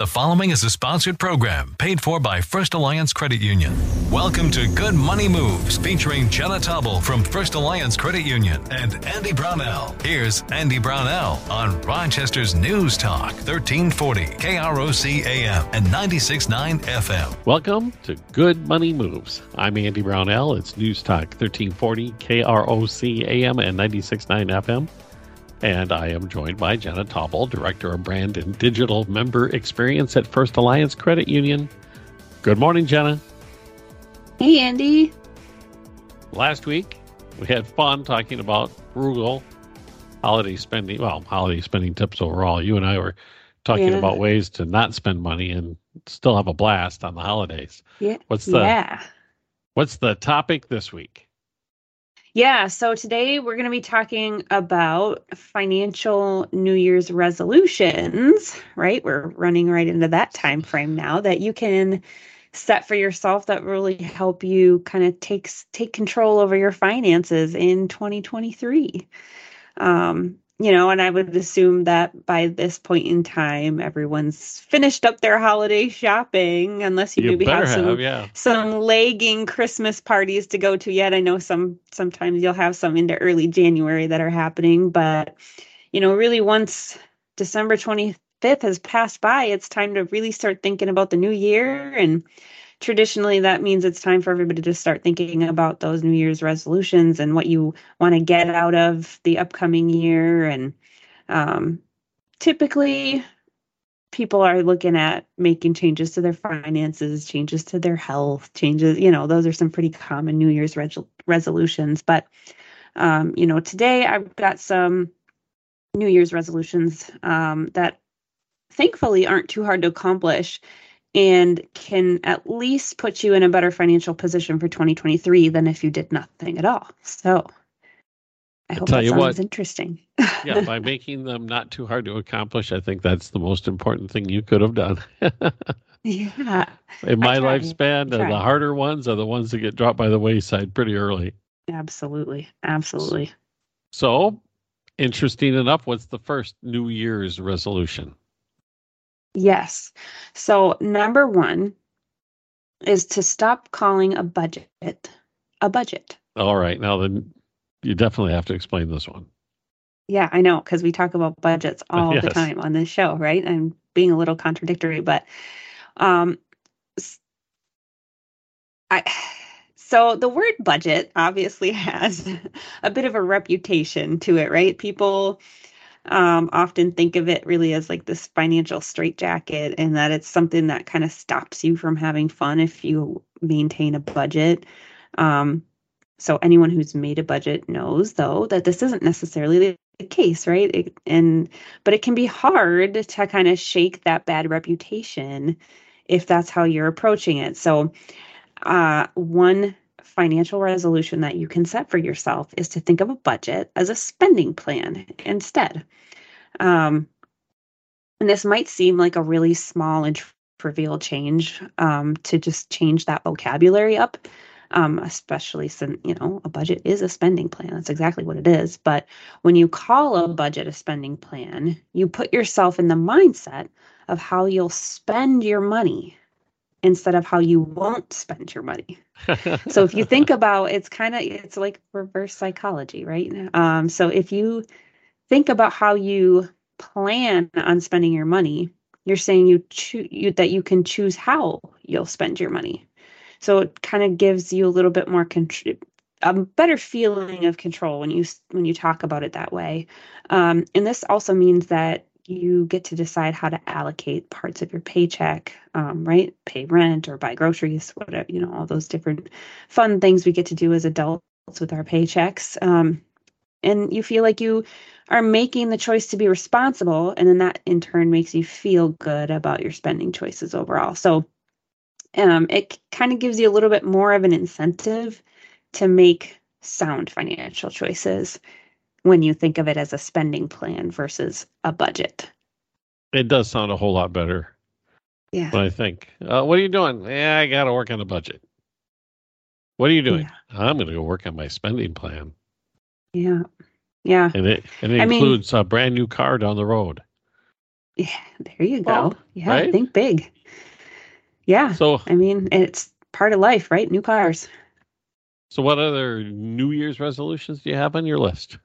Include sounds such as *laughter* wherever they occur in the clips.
The following is a sponsored program paid for by First Alliance Credit Union. Welcome to Good Money Moves featuring Jenna Tobble from First Alliance Credit Union and Andy Brownell. Here's Andy Brownell on Rochester's News Talk 1340 KROC AM and 96.9 FM. Welcome to Good Money Moves. I'm Andy Brownell. It's News Talk 1340 KROC AM and 96.9 FM. And I am joined by Jenna Tobble, Director of Brand and Digital Member Experience at First Alliance Credit Union. Good morning, Jenna. Hey, Andy. Last week, we had fun talking about frugal holiday spending. Well, holiday spending tips overall. You and I were talking Yeah. about ways to not spend money and still have a blast on the holidays. Yeah. What's the yeah. What's the topic this week? Yeah. So today we're going to be talking about financial New Year's resolutions, right? We're running right into that time frame now that you can set for yourself that really help you kind of take take control over your finances in 2023. Um, you know, and I would assume that by this point in time, everyone's finished up their holiday shopping, unless you, You maybe have some have, yeah. some lagging Christmas parties to go to yet. I know some sometimes you'll have some into early January that are happening, but you know, really once December 25th has passed by, it's time to really start thinking about the new year and traditionally that means it's time for everybody to start thinking about those new year's resolutions and what you want to get out of the upcoming year and um, typically people are looking at making changes to their finances, changes to their health, changes, you know, those are some pretty common New Year's res- resolutions. But, um, you know, today I've got some New Year's resolutions um, that thankfully aren't too hard to accomplish and can at least put you in a better financial position for 2023 than if you did nothing at all. So I hope tell that you sounds what. interesting. *laughs* yeah, by *laughs* making them not too hard to accomplish, I think that's the most important thing you could have done. *laughs* yeah. In my lifespan, the harder ones are the ones that get dropped by the wayside pretty early. Absolutely. Absolutely. So, interesting enough, what's the first New Year's resolution? Yes. So, number one is to stop calling a budget a budget. All right, now then you definitely have to explain this one. Yeah, I know, because we talk about budgets *laughs* all the time on this show, right? I'm being a little contradictory, but um, I. So the word budget obviously *laughs* has a bit of a reputation to it, right? People um, often think of it really as like this financial straitjacket, and that it's something that kind of stops you from having fun if you maintain a budget. Um, so anyone who's made a budget knows, though, that this isn't necessarily the case, right? It, and but it can be hard to kind of shake that bad reputation if that's how you're approaching it. So, uh, one financial resolution that you can set for yourself is to think of a budget as a spending plan instead. Um, and this might seem like a really small and trivial change um, to just change that vocabulary up, um, especially since, you know, a budget is a spending plan. That's exactly what it is. But when you call a budget a spending plan, you put yourself in the mindset of how you'll spend your money instead of how you won't spend your money. *laughs* So if you think about it's kind of it's like reverse psychology, right? Um, so if you think about how you plan on spending your money, you're saying you you, that you can choose how you'll spend your money. So it kind of gives you a little bit more control a better feeling of control when you when you talk about it that way. Um, and this also means that you get to decide how to allocate parts of your paycheck, um, right? Pay rent or buy groceries, whatever, you know, all those different fun things we get to do as adults with our paychecks. Um, and you feel like you are making the choice to be responsible. And then that in turn makes you feel good about your spending choices overall. So um, it kind of gives you a little bit more of an incentive to make sound financial choices when you think of it as a spending plan versus a budget. it does sound a whole lot better Yeah. when I think. Uh, what are you doing? Yeah, I got to work on the budget. What are you doing? I'm going to go work on my spending plan, Yeah. Yeah. and it and it I mean- includes a brand new car down the road. Yeah, there you go. Well, yeah, right? think big. Yeah. So, I mean, it's part of life, right? New cars. so what other New Year's resolutions do you have on your list?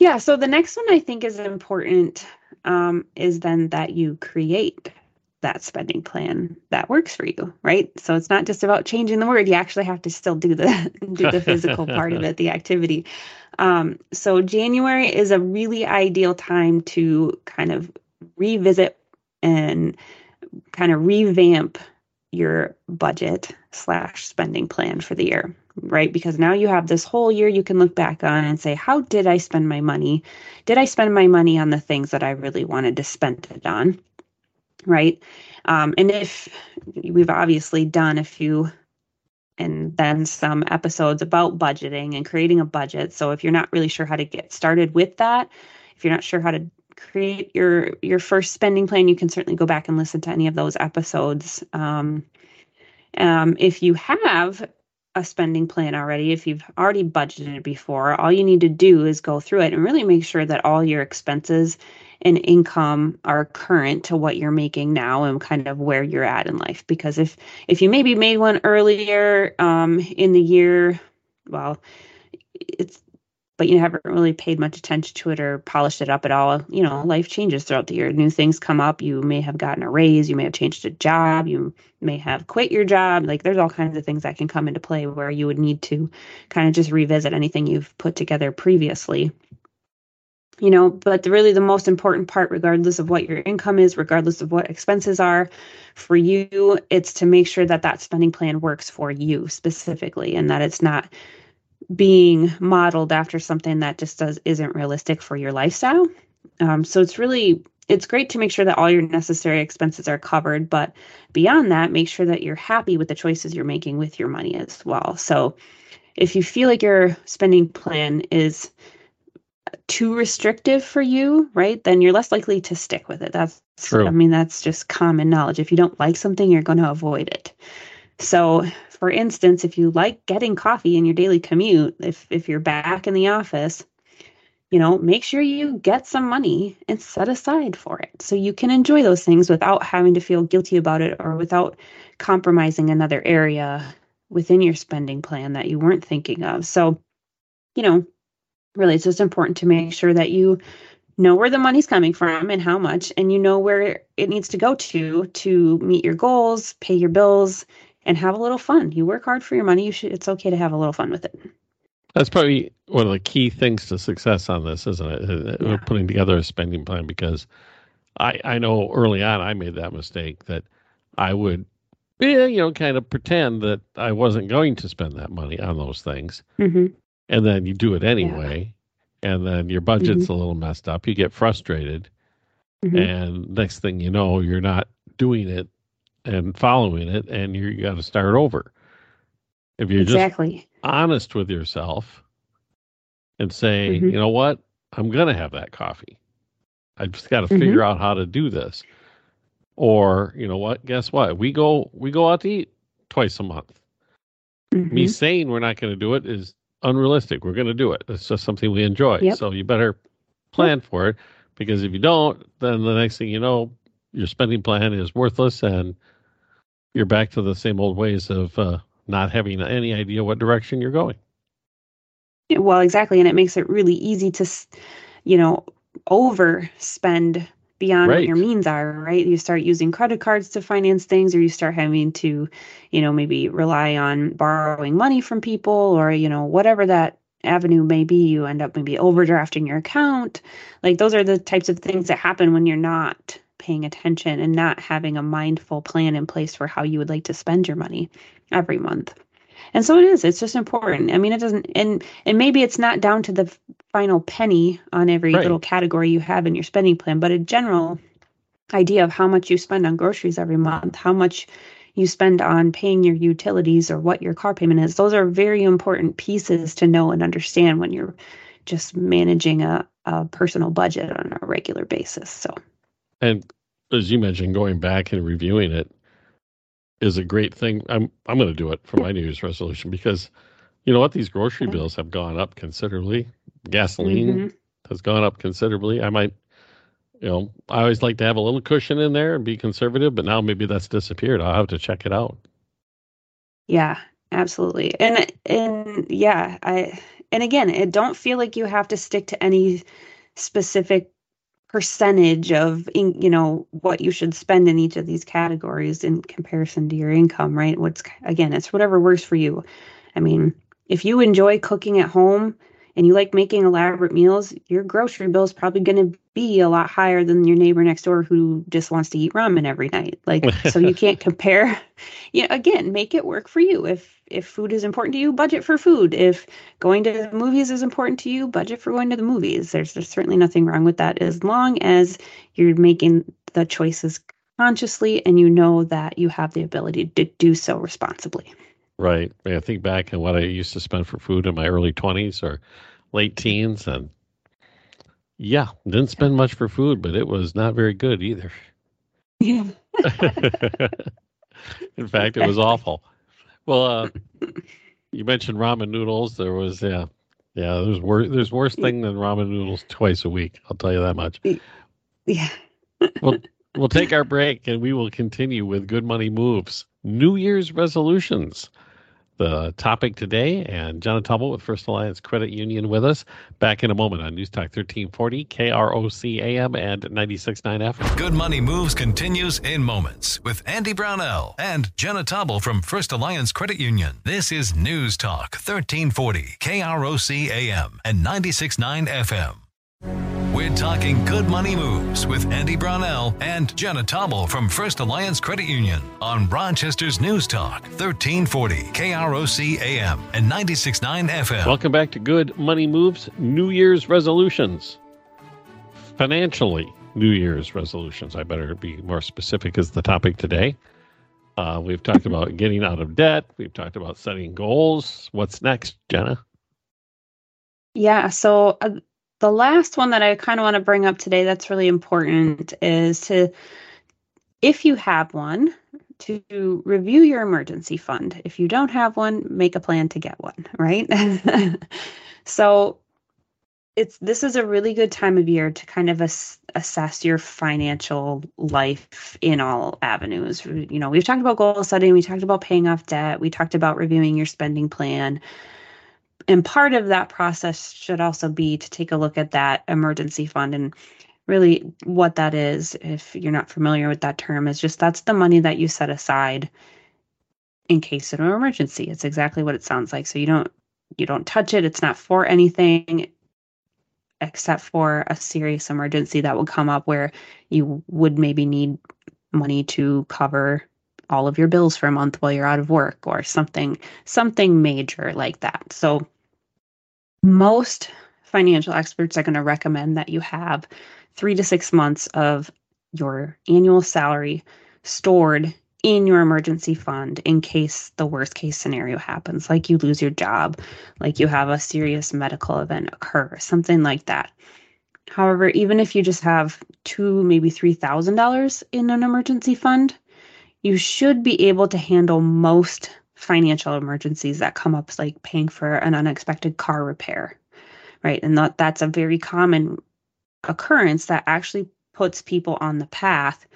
Yeah, so the next one I think is important um, is then that you create that spending plan that works for you, right? So it's not just about changing the word; you actually have to still do the *laughs* do the physical part of it, the activity. Um, so January is a really ideal time to kind of revisit and kind of revamp your budget slash spending plan for the year right? Because now you have this whole year you can look back on and say, how did I spend my money? Did I spend my money on the things that I really wanted to spend it on? Right. Um, and if we've obviously done a few and then some episodes about budgeting and creating a budget. So if you're not really sure how to get started with that, if you're not sure how to create your your first spending plan, you can certainly go back and listen to any of those episodes. Um, um, if you have a spending plan already, if you've already budgeted it before, all you need to do is go through it and really make sure that all your expenses and income are current to what you're making now and kind of where you're at in life. Because if if you maybe made one earlier um, in the year, well, it's but you haven't really paid much attention to it or polished it up at all. You know, life changes throughout the year. New things come up. You may have gotten a raise. You may have changed a job. You may have quit your job. Like there's all kinds of things that can come into play where you would need to kind of just revisit anything you've put together previously. You know, but the, really the most important part, regardless of what your income is, regardless of what expenses are for you, it's to make sure that that spending plan works for you specifically and that it's not being modeled after something that just does isn't realistic for your lifestyle. Um, so it's really it's great to make sure that all your necessary expenses are covered, but beyond that, make sure that you're happy with the choices you're making with your money as well. So if you feel like your spending plan is too restrictive for you, right, then you're less likely to stick with it. That's True. I mean, that's just common knowledge. If you don't like something, you're going to avoid it. So, for instance, if you like getting coffee in your daily commute, if if you're back in the office, you know, make sure you get some money and set aside for it so you can enjoy those things without having to feel guilty about it or without compromising another area within your spending plan that you weren't thinking of. So, you know, really it's just important to make sure that you know where the money's coming from and how much and you know where it needs to go to to meet your goals, pay your bills and have a little fun. You work hard for your money. You should. It's okay to have a little fun with it. That's probably one of the key things to success on this, isn't it? Yeah. Putting together a spending plan because I I know early on I made that mistake that I would yeah, you know, kind of pretend that I wasn't going to spend that money on those things. Mm-hmm. And then you do it anyway. Yeah. And then your budget's mm-hmm. a little messed up. You get frustrated. Mm-hmm. And next thing you know, you're not doing it and following it, and you got to start over. If you're exactly. just honest with yourself and say, mm-hmm. you know what, I'm going to have that coffee. I just got to mm-hmm. figure out how to do this. Or you know what? Guess what? We go we go out to eat twice a month. Mm-hmm. Me saying we're not going to do it is unrealistic. We're going to do it. It's just something we enjoy. Yep. So you better plan for it because if you don't, then the next thing you know, your spending plan is worthless and you're back to the same old ways of uh, not having any idea what direction you're going. Yeah, Well, exactly. And it makes it really easy to, you know, overspend beyond right. what your means are, right? You start using credit cards to finance things, or you start having to, you know, maybe rely on borrowing money from people, or, you know, whatever that avenue may be. You end up maybe overdrafting your account. Like those are the types of things that happen when you're not paying attention and not having a mindful plan in place for how you would like to spend your money every month. And so it is, it's just important. I mean, it doesn't, and, and maybe it's not down to the final penny on every right. little category you have in your spending plan, but a general idea of how much you spend on groceries every month, how much you spend on paying your utilities or what your car payment is. Those are very important pieces to know and understand when you're just managing a, a personal budget on a regular basis. So and as you mentioned, going back and reviewing it is a great thing. I'm I'm going to do it for my New Year's resolution because you know what? These grocery bills have gone up considerably. Gasoline mm-hmm. has gone up considerably. I might you know, I always like to have a little cushion in there and be conservative, but now maybe that's disappeared. I'll have to check it out. Yeah, absolutely. And and yeah, I and again, it don't feel like you have to stick to any specific percentage of you know what you should spend in each of these categories in comparison to your income, right? What's again, it's whatever works for you. I mean, if you enjoy cooking at home and you like making elaborate meals, your grocery bill is probably going to be a lot higher than your neighbor next door who just wants to eat ramen every night. Like, so you *laughs* can't compare. *laughs* You know, again, make it work for you. If if food is important to you, budget for food. If going to the movies is important to you, budget for going to the movies. There's there's certainly nothing wrong with that as long as you're making the choices consciously and you know that you have the ability to do so responsibly. Right. I think back in what I used to spend for food in my early 20s or late teens and yeah, didn't spend much for food, but it was not very good either. Yeah. *laughs* in fact, it was awful. Well, uh, you mentioned ramen noodles. There was yeah, yeah. There's worse. There's worse thing than ramen noodles twice a week. I'll tell you that much. Yeah. *laughs* well, we'll take our break and we will continue with good money moves. New Year's resolutions the topic today. And Jenna Tubble with First Alliance Credit Union with us. Back in a moment on News Talk 1340, KROC AM and 96.9 FM. Good Money Moves continues in moments with Andy Brownell and Jenna Tubble from First Alliance Credit Union. This is News Talk 1340, KROC AM and 96.9 FM. We're talking good money moves with Andy Brownell and Jenna Tobble from First Alliance Credit Union on Rochester's News Talk, 1340 KROC AM and 96.9 FM. Welcome back to Good Money Moves New Year's Resolutions. Financially, New Year's resolutions. I better be more specific as the topic today. Uh, we've talked about *laughs* getting out of debt. We've talked about setting goals. What's next, Jenna? Yeah, so uh, the last one that I kind of want to bring up today that's really important is to, if you have one, to review your emergency fund. If you don't have one, make a plan to get one, right? *laughs* so it's this is a really good time of year to kind of ass, assess your financial life in all avenues. You know, we've talked about goal setting, we talked about paying off debt, we talked about reviewing your spending plan and part of that process should also be to take a look at that emergency fund and really what that is if you're not familiar with that term is just that's the money that you set aside in case of an emergency. It's exactly what it sounds like. So you don't you don't touch it. It's not for anything except for a serious emergency that would come up where you would maybe need money to cover all of your bills for a month while you're out of work or something something major like that. So most financial experts are going to recommend that you have three to six months of your annual salary stored in your emergency fund in case the worst case scenario happens, like you lose your job, like you have a serious medical event occur, something like that. However, even if you just have two, maybe three thousand dollars in an emergency fund, you should be able to handle most financial emergencies that come up like paying for an unexpected car repair right? And that that's a very common occurrence that actually puts people on the path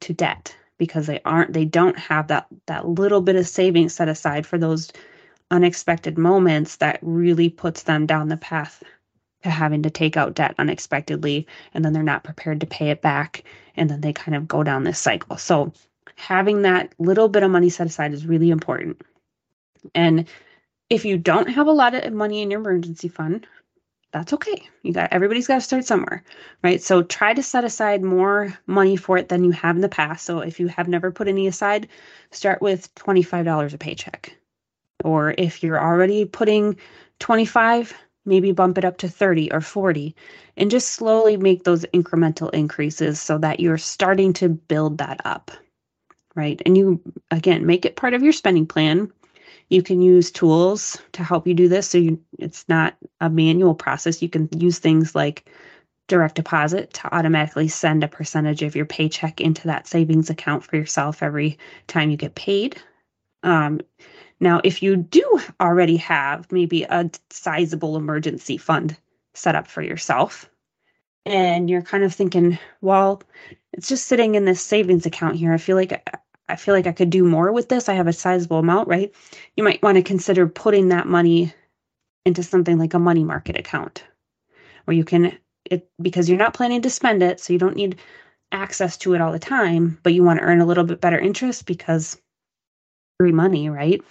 to debt because they aren't they don't have that that little bit of savings set aside for those unexpected moments that really puts them down the path to having to take out debt unexpectedly and then they're not prepared to pay it back and then they kind of go down this cycle. So having that little bit of money set aside is really important. And if you don't have a lot of money in your emergency fund, that's okay. You got everybody's got to start somewhere, right? So try to set aside more money for it than you have in the past. So if you have never put any aside, start with $25 a paycheck. Or if you're already putting 25, maybe bump it up to 30 or 40 and just slowly make those incremental increases so that you're starting to build that up right? And you, again, make it part of your spending plan. You can use tools to help you do this. So you, it's not a manual process. You can use things like direct deposit to automatically send a percentage of your paycheck into that savings account for yourself every time you get paid. Um, now, if you do already have maybe a sizable emergency fund set up for yourself, and you're kind of thinking, well, it's just sitting in this savings account here. I feel like I feel like I could do more with this. I have a sizable amount, right? You might want to consider putting that money into something like a money market account where you can it because you're not planning to spend it, so you don't need access to it all the time, but you want to earn a little bit better interest because free money, right?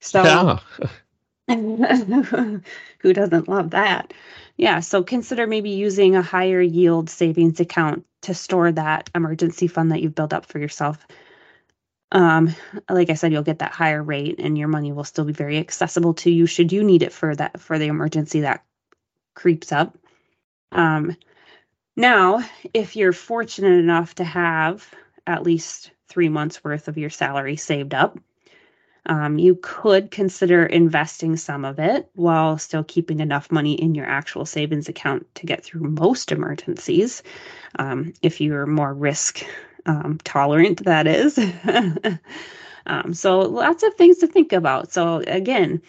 So yeah. *laughs* *laughs* who doesn't love that? Yeah, so consider maybe using a higher yield savings account to store that emergency fund that you've built up for yourself. Um, like I said, you'll get that higher rate and your money will still be very accessible to you should you need it for that for the emergency that creeps up. Um, now, if you're fortunate enough to have at least three months worth of your salary saved up, um, you could consider investing some of it while still keeping enough money in your actual savings account to get through most emergencies. Um, if you're more risk um, tolerant, that is. *laughs* Um, so, lots of things to think about. So, again,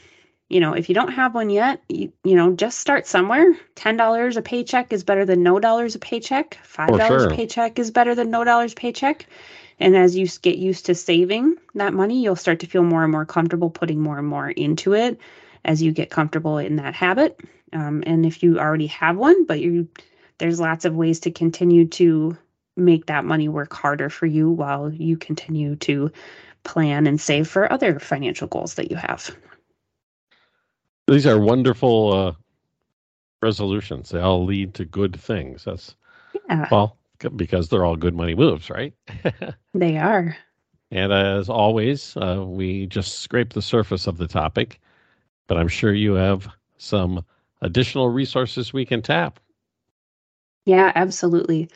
you know, if you don't have one yet, you, you know, just start somewhere. $10 a paycheck is better than no dollars a paycheck. $5 sure. a paycheck is better than no dollars paycheck. And as you get used to saving that money, you'll start to feel more and more comfortable putting more and more into it as you get comfortable in that habit. Um, and if you already have one, but you there's lots of ways to continue to make that money work harder for you while you continue to plan and save for other financial goals that you have. These are wonderful uh, resolutions. They all lead to good things. That's yeah. well, because they're all good money moves, right? *laughs* they are. And as always, uh, we just scrape the surface of the topic, but I'm sure you have some additional resources we can tap. Yeah, absolutely.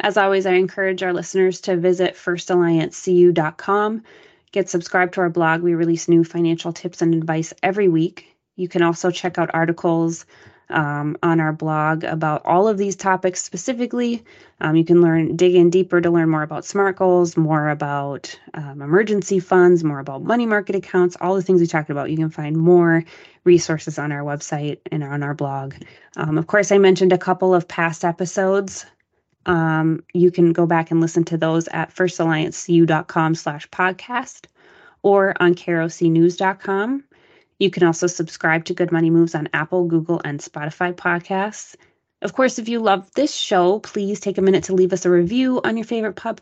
As always, I encourage our listeners to visit firstalliancecu.com, get subscribed to our blog. We release new financial tips and advice every week. You can also check out articles um, on our blog about all of these topics specifically. Um, you can learn, dig in deeper to learn more about SMART goals, more about um, emergency funds, more about money market accounts, all the things we talked about. You can find more resources on our website and on our blog. Um, of course, I mentioned a couple of past episodes. Um, you can go back and listen to those at firstalliancecu.com slash podcast or on krocnews.com. You can also subscribe to Good Money Moves on Apple, Google, and Spotify podcasts. Of course, if you love this show, please take a minute to leave us a review on your favorite pub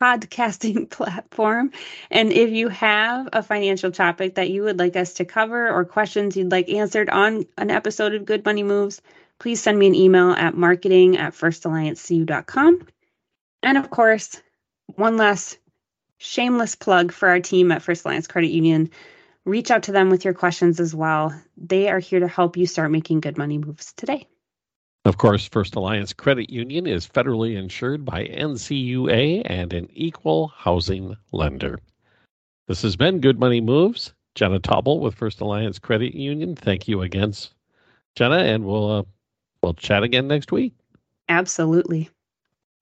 podcasting *laughs* platform. And if you have a financial topic that you would like us to cover or questions you'd like answered on an episode of Good Money Moves, please send me an email at marketing at firstalliancecu.com. And of course, one last shameless plug for our team at First Alliance Credit Union reach out to them with your questions as well. They are here to help you start making good money moves today. Of course, First Alliance Credit Union is federally insured by NCUA and an equal housing lender. This has been Good Money Moves. Jenna Tauble with First Alliance Credit Union. Thank you again, Jenna, and we'll uh, we'll chat again next week. Absolutely.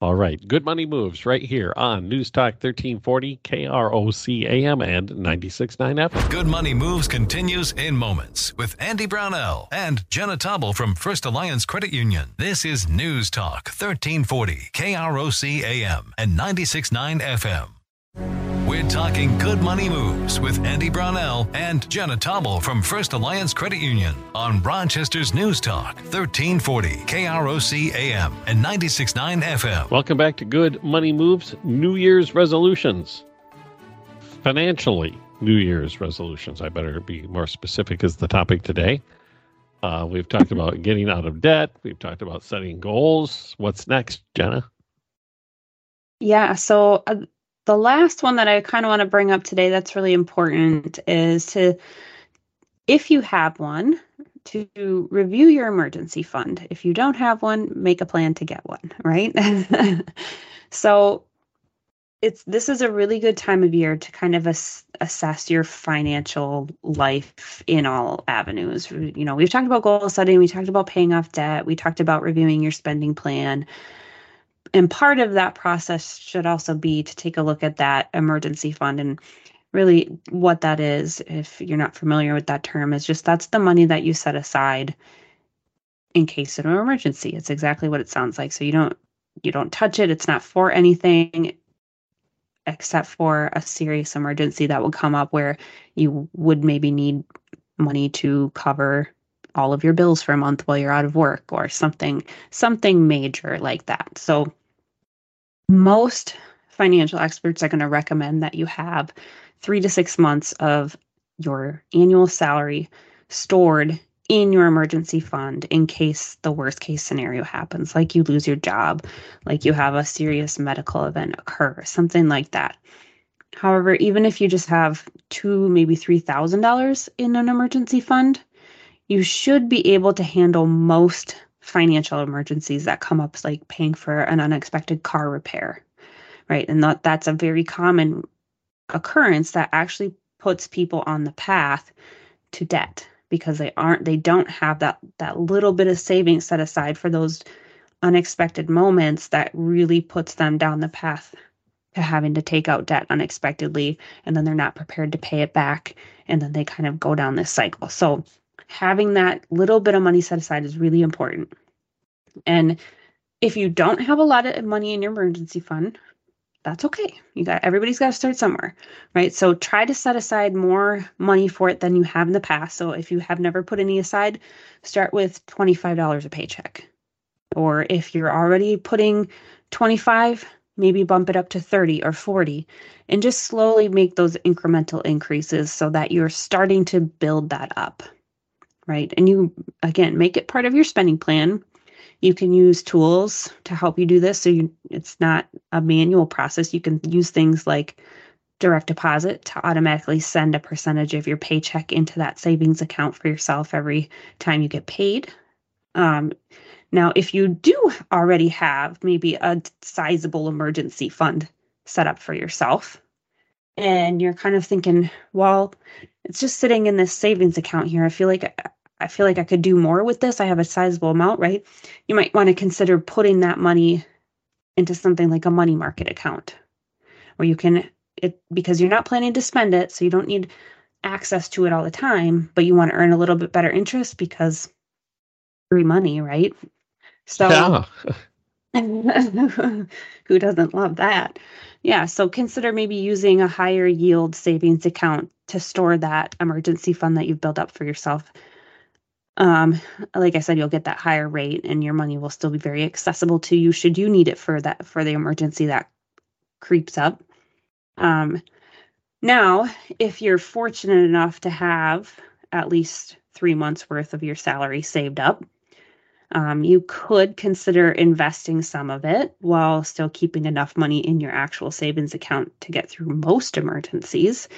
All right. Good money moves right here on News Talk 1340 KROC AM and 96.9 FM. Good money moves continues in moments with Andy Brownell and Jenna Tauble from First Alliance Credit Union. This is News Talk 1340 KROC AM and 96.9 FM. We're talking good money moves with Andy Brownell and Jenna Tauble from First Alliance Credit Union on Rochester's News Talk, 1340 KROC AM and 96.9 FM. Welcome back to Good Money Moves New Year's Resolutions. Financially, New Year's resolutions. I better be more specific as the topic today. Uh, we've talked about *laughs* getting out of debt. We've talked about setting goals. What's next, Jenna? Yeah, so uh, the last one that I kind of want to bring up today that's really important is to, if you have one, to review your emergency fund. If you don't have one, make a plan to get one, right? *laughs* so it's this is a really good time of year to kind of ass, assess your financial life in all avenues. You know, we've talked about goal setting, we talked about paying off debt, we talked about reviewing your spending plan and part of that process should also be to take a look at that emergency fund and really what that is if you're not familiar with that term is just that's the money that you set aside in case of an emergency. It's exactly what it sounds like. So you don't you don't touch it. It's not for anything except for a serious emergency that would come up where you would maybe need money to cover all of your bills for a month while you're out of work or something something major like that. So most financial experts are going to recommend that you have 3 to 6 months of your annual salary stored in your emergency fund in case the worst case scenario happens, like you lose your job, like you have a serious medical event occur, something like that. However, even if you just have two, maybe three thousand dollars in an emergency fund, you should be able to handle most financial emergencies that come up, like paying for an unexpected car repair, right? And that that's a very common occurrence that actually puts people on the path to debt because they aren't they don't have that that little bit of savings set aside for those unexpected moments that really puts them down the path to having to take out debt unexpectedly and then they're not prepared to pay it back and then they kind of go down this cycle. So having that little bit of money set aside is really important. And if you don't have a lot of money in your emergency fund, that's okay. You got everybody's got to start somewhere, right? So try to set aside more money for it than you have in the past. So if you have never put any aside, start with $25 a paycheck. Or if you're already putting 25, maybe bump it up to 30 or 40 and just slowly make those incremental increases so that you're starting to build that up. Right? And you again, make it part of your spending plan you can use tools to help you do this. So you, it's not a manual process. You can use things like direct deposit to automatically send a percentage of your paycheck into that savings account for yourself every time you get paid. Um, now, if you do already have maybe a sizable emergency fund set up for yourself, and you're kind of thinking, well, it's just sitting in this savings account here. I feel like I feel like I could do more with this. I have a sizable amount, right? You might want to consider putting that money into something like a money market account where you can it because you're not planning to spend it, so you don't need access to it all the time, but you want to earn a little bit better interest because free money, right? So yeah. *laughs* *laughs* who doesn't love that? Yeah, so consider maybe using a higher yield savings account to store that emergency fund that you've built up for yourself um, like I said, you'll get that higher rate and your money will still be very accessible to you should you need it for that for the emergency that creeps up. Um, now, if you're fortunate enough to have at least three months worth of your salary saved up, um, you could consider investing some of it while still keeping enough money in your actual savings account to get through most emergencies.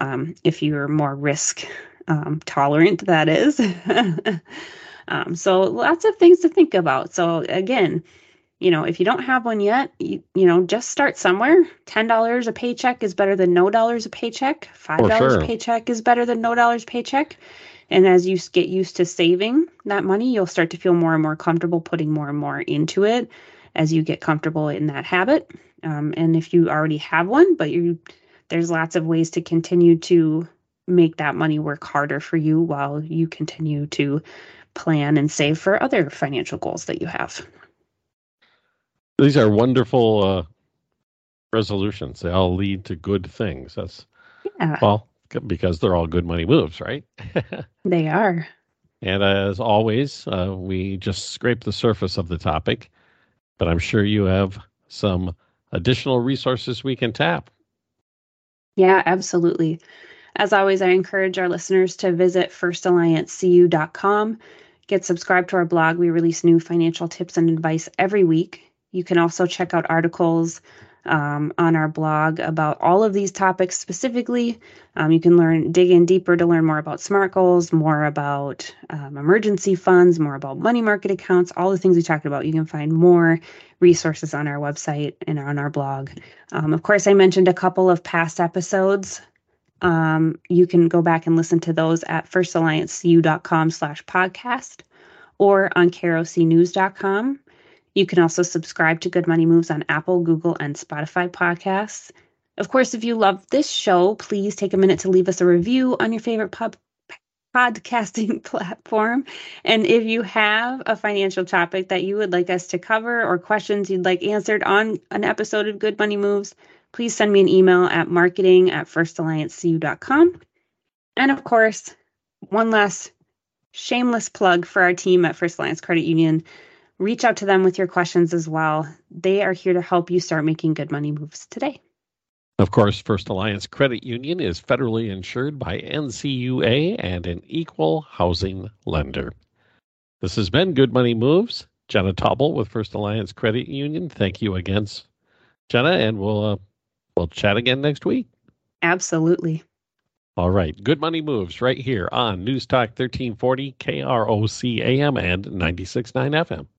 Um, if you're more risk um, tolerant that is. *laughs* um, so lots of things to think about. So again, you know, if you don't have one yet, you, you know, just start somewhere. Ten dollars a paycheck is better than no dollars a paycheck. Five dollars sure. a paycheck is better than no dollars paycheck. And as you get used to saving that money, you'll start to feel more and more comfortable putting more and more into it as you get comfortable in that habit. Um, and if you already have one, but you there's lots of ways to continue to make that money work harder for you while you continue to plan and save for other financial goals that you have. These are wonderful uh, resolutions. They all lead to good things. That's yeah. well because they're all good money moves, right? *laughs* they are. And as always, uh, we just scrape the surface of the topic, but I'm sure you have some additional resources we can tap. Yeah, absolutely. As always, I encourage our listeners to visit firstalliancecu.com. Get subscribed to our blog. We release new financial tips and advice every week. You can also check out articles um, on our blog about all of these topics specifically. Um, you can learn, dig in deeper to learn more about SMART goals, more about um, emergency funds, more about money market accounts, all the things we talked about. You can find more resources on our website and on our blog. Um, of course, I mentioned a couple of past episodes um, you can go back and listen to those at firstalliancecu.com slash podcast or on krocnews.com. You can also subscribe to Good Money Moves on Apple, Google, and Spotify podcasts. Of course, if you love this show, please take a minute to leave us a review on your favorite pub podcasting *laughs* platform. And if you have a financial topic that you would like us to cover or questions you'd like answered on an episode of Good Money Moves, please send me an email at marketing at firstalliancecu.com. And of course, one last shameless plug for our team at First Alliance Credit Union. Reach out to them with your questions as well. They are here to help you start making good money moves today. Of course, First Alliance Credit Union is federally insured by NCUA and an equal housing lender. This has been Good Money Moves. Jenna Tobble with First Alliance Credit Union. Thank you again, Jenna, and we'll uh, we'll chat again next week. Absolutely. All right. Good Money Moves right here on News Talk 1340 KROC AM and 96.9 FM.